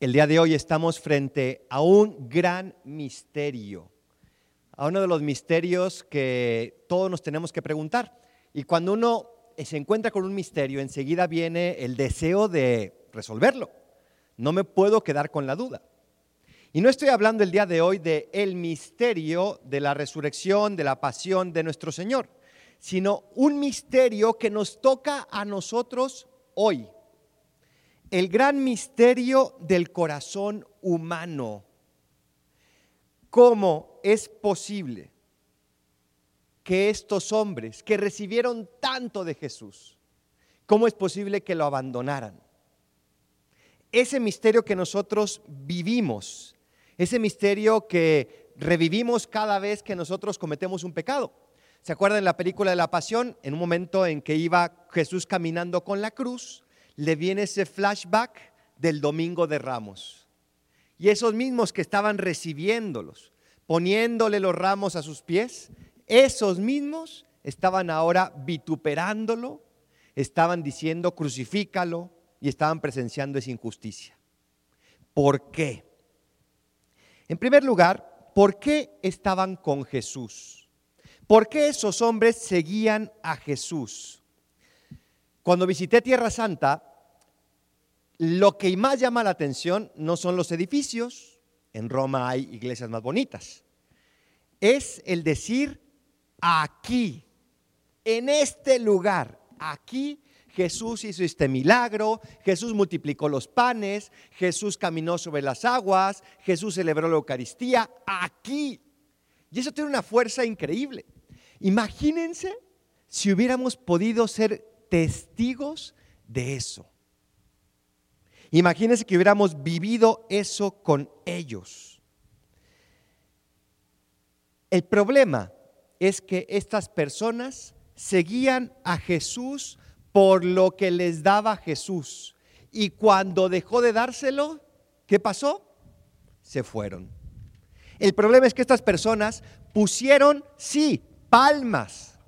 El día de hoy estamos frente a un gran misterio, a uno de los misterios que todos nos tenemos que preguntar. Y cuando uno se encuentra con un misterio, enseguida viene el deseo de resolverlo. No me puedo quedar con la duda. Y no estoy hablando el día de hoy de el misterio de la resurrección, de la pasión de nuestro Señor, sino un misterio que nos toca a nosotros hoy. El gran misterio del corazón humano. ¿Cómo es posible que estos hombres que recibieron tanto de Jesús, cómo es posible que lo abandonaran? Ese misterio que nosotros vivimos ese misterio que revivimos cada vez que nosotros cometemos un pecado. ¿Se acuerdan en la película de la Pasión? En un momento en que iba Jesús caminando con la cruz, le viene ese flashback del domingo de Ramos. Y esos mismos que estaban recibiéndolos, poniéndole los ramos a sus pies, esos mismos estaban ahora vituperándolo, estaban diciendo crucifícalo y estaban presenciando esa injusticia. ¿Por qué? En primer lugar, ¿por qué estaban con Jesús? ¿Por qué esos hombres seguían a Jesús? Cuando visité Tierra Santa, lo que más llama la atención no son los edificios, en Roma hay iglesias más bonitas, es el decir aquí, en este lugar, aquí Jesús hizo este milagro, Jesús multiplicó los panes, Jesús caminó sobre las aguas, Jesús celebró la Eucaristía aquí. Y eso tiene una fuerza increíble. Imagínense si hubiéramos podido ser testigos de eso. Imagínense que hubiéramos vivido eso con ellos. El problema es que estas personas seguían a Jesús por lo que les daba Jesús. Y cuando dejó de dárselo, ¿qué pasó? Se fueron. El problema es que estas personas pusieron, sí, palmas,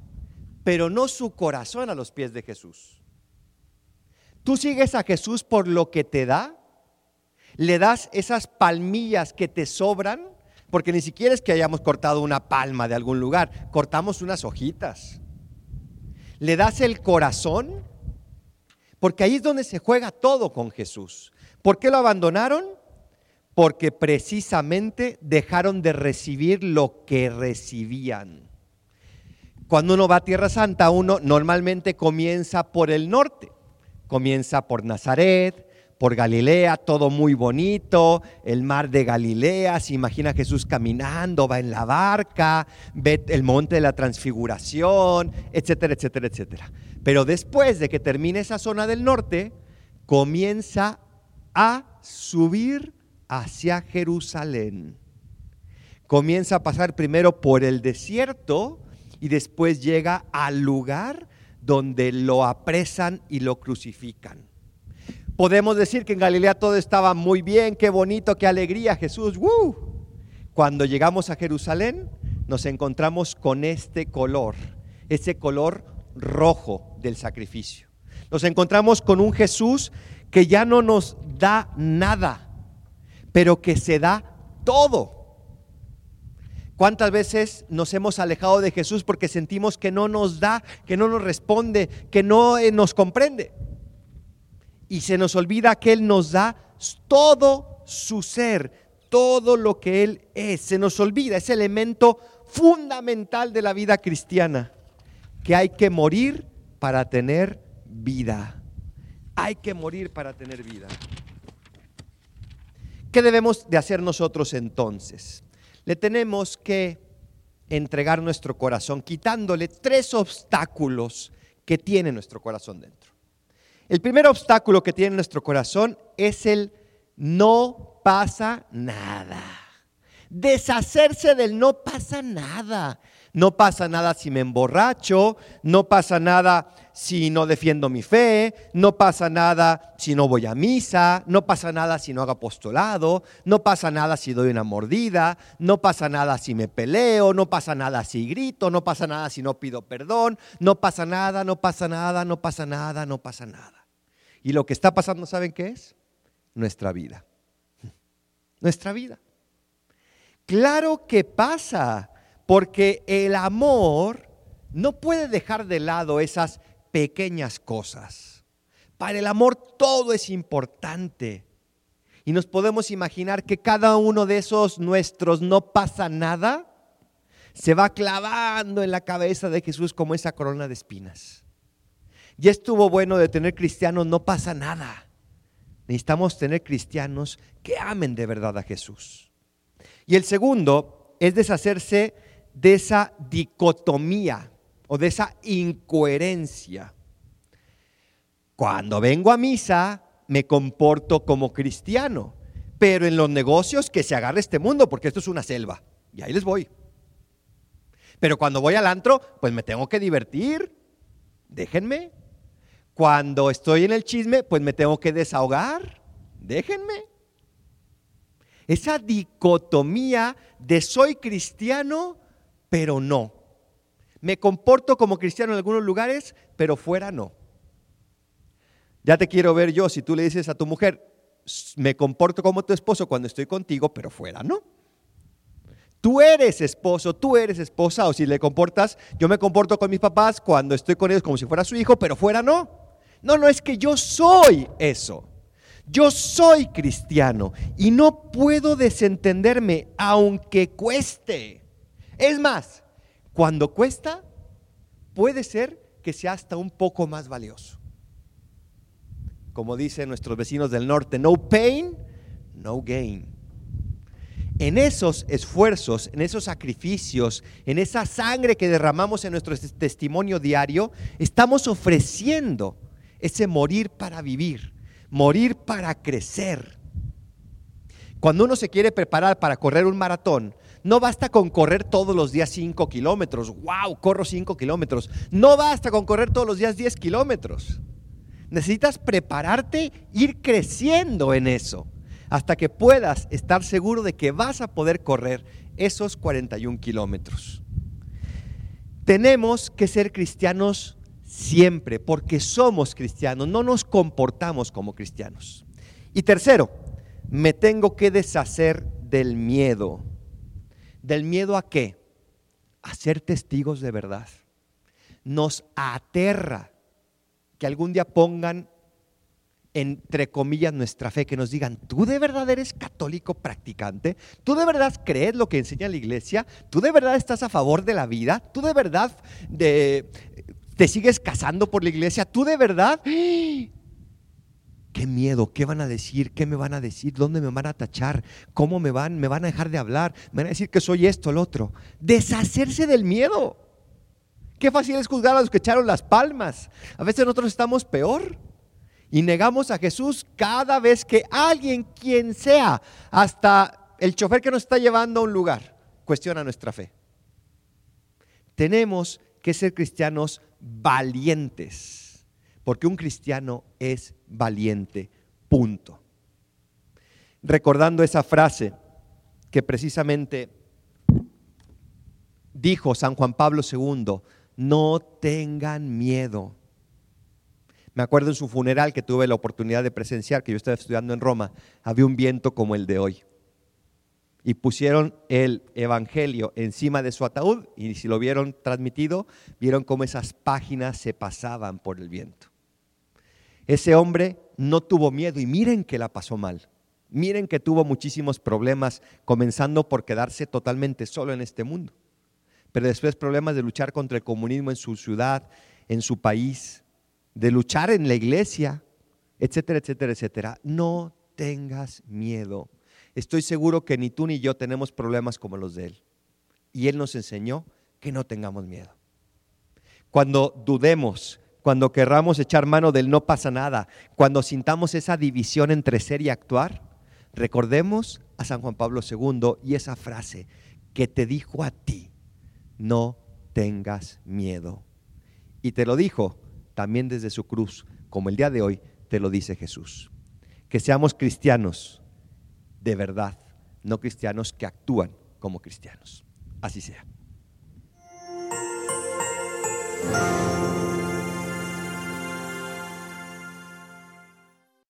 pero no su corazón a los pies de Jesús. Tú sigues a Jesús por lo que te da, le das esas palmillas que te sobran, porque ni siquiera es que hayamos cortado una palma de algún lugar, cortamos unas hojitas le das el corazón, porque ahí es donde se juega todo con Jesús. ¿Por qué lo abandonaron? Porque precisamente dejaron de recibir lo que recibían. Cuando uno va a Tierra Santa, uno normalmente comienza por el norte, comienza por Nazaret, por Galilea, todo muy bonito, el mar de Galilea, se imagina Jesús caminando, va en la barca, ve el monte de la transfiguración, etcétera, etcétera, etcétera. Pero después de que termine esa zona del norte, comienza a subir hacia Jerusalén. Comienza a pasar primero por el desierto y después llega al lugar donde lo apresan y lo crucifican. Podemos decir que en Galilea todo estaba muy bien, qué bonito, qué alegría, Jesús. Cuando llegamos a Jerusalén nos encontramos con este color, ese color rojo del sacrificio. Nos encontramos con un Jesús que ya no nos da nada, pero que se da todo. ¿Cuántas veces nos hemos alejado de Jesús porque sentimos que no nos da, que no nos responde, que no eh, nos comprende? y se nos olvida que Él nos da todo su ser, todo lo que Él es. Se nos olvida ese elemento fundamental de la vida cristiana, que hay que morir para tener vida. Hay que morir para tener vida. ¿Qué debemos de hacer nosotros entonces? Le tenemos que entregar nuestro corazón, quitándole tres obstáculos que tiene nuestro corazón dentro. El primer obstáculo que tiene nuestro corazón es el no pasa nada. Deshacerse del no pasa nada. No pasa nada si me emborracho, no pasa nada si no defiendo mi fe, no pasa nada si no voy a misa, no pasa nada si no hago apostolado, no pasa nada si doy una mordida, no pasa nada si me peleo, no pasa nada si grito, no pasa nada si no pido perdón, no pasa nada, no pasa nada, no pasa nada, no pasa nada. Y lo que está pasando, ¿saben qué es? Nuestra vida. nuestra vida. Claro que pasa, porque el amor no puede dejar de lado esas pequeñas cosas. Para el amor todo es importante. Y nos podemos imaginar que cada uno de esos nuestros no pasa nada, se va clavando en la cabeza de Jesús como esa corona de espinas. Ya estuvo bueno de tener cristianos, no pasa nada. Necesitamos tener cristianos que amen de verdad a Jesús. Y el segundo es deshacerse de esa dicotomía o de esa incoherencia. Cuando vengo a misa, me comporto como cristiano, pero en los negocios que se agarre este mundo, porque esto es una selva, y ahí les voy. Pero cuando voy al antro, pues me tengo que divertir, déjenme. Cuando estoy en el chisme, pues me tengo que desahogar, déjenme. Esa dicotomía de soy cristiano, pero no. Me comporto como cristiano en algunos lugares, pero fuera no. Ya te quiero ver yo si tú le dices a tu mujer, me comporto como tu esposo cuando estoy contigo, pero fuera no. Tú eres esposo, tú eres esposa, o si le comportas, yo me comporto con mis papás cuando estoy con ellos como si fuera su hijo, pero fuera no. No, no, es que yo soy eso. Yo soy cristiano y no puedo desentenderme aunque cueste. Es más, cuando cuesta, puede ser que sea hasta un poco más valioso. Como dicen nuestros vecinos del norte, no pain, no gain. En esos esfuerzos, en esos sacrificios, en esa sangre que derramamos en nuestro testimonio diario, estamos ofreciendo ese morir para vivir, morir para crecer. Cuando uno se quiere preparar para correr un maratón, no basta con correr todos los días 5 kilómetros. ¡Wow! Corro 5 kilómetros. No basta con correr todos los días 10 kilómetros. Necesitas prepararte, ir creciendo en eso, hasta que puedas estar seguro de que vas a poder correr esos 41 kilómetros. Tenemos que ser cristianos siempre, porque somos cristianos, no nos comportamos como cristianos. Y tercero, me tengo que deshacer del miedo. ¿Del miedo a qué? A ser testigos de verdad. Nos aterra que algún día pongan entre comillas nuestra fe, que nos digan, ¿tú de verdad eres católico practicante? ¿Tú de verdad crees lo que enseña la iglesia? ¿Tú de verdad estás a favor de la vida? ¿Tú de verdad te sigues casando por la iglesia? ¿Tú de verdad? Qué miedo, ¿qué van a decir? ¿Qué me van a decir? ¿Dónde me van a tachar? ¿Cómo me van? ¿Me van a dejar de hablar? ¿Me van a decir que soy esto, el otro? Deshacerse del miedo. Qué fácil es juzgar a los que echaron las palmas. A veces nosotros estamos peor y negamos a Jesús cada vez que alguien, quien sea, hasta el chofer que nos está llevando a un lugar, cuestiona nuestra fe. Tenemos que ser cristianos valientes porque un cristiano es valiente, punto. Recordando esa frase que precisamente dijo San Juan Pablo II, no tengan miedo. Me acuerdo en su funeral que tuve la oportunidad de presenciar, que yo estaba estudiando en Roma, había un viento como el de hoy. Y pusieron el Evangelio encima de su ataúd y si lo vieron transmitido, vieron cómo esas páginas se pasaban por el viento. Ese hombre no tuvo miedo y miren que la pasó mal. Miren que tuvo muchísimos problemas, comenzando por quedarse totalmente solo en este mundo. Pero después problemas de luchar contra el comunismo en su ciudad, en su país, de luchar en la iglesia, etcétera, etcétera, etcétera. No tengas miedo. Estoy seguro que ni tú ni yo tenemos problemas como los de él. Y él nos enseñó que no tengamos miedo. Cuando dudemos, cuando querramos echar mano del no pasa nada, cuando sintamos esa división entre ser y actuar, recordemos a San Juan Pablo II y esa frase que te dijo a ti, no tengas miedo. Y te lo dijo también desde su cruz, como el día de hoy te lo dice Jesús. Que seamos cristianos de verdad, no cristianos que actúan como cristianos. Así sea.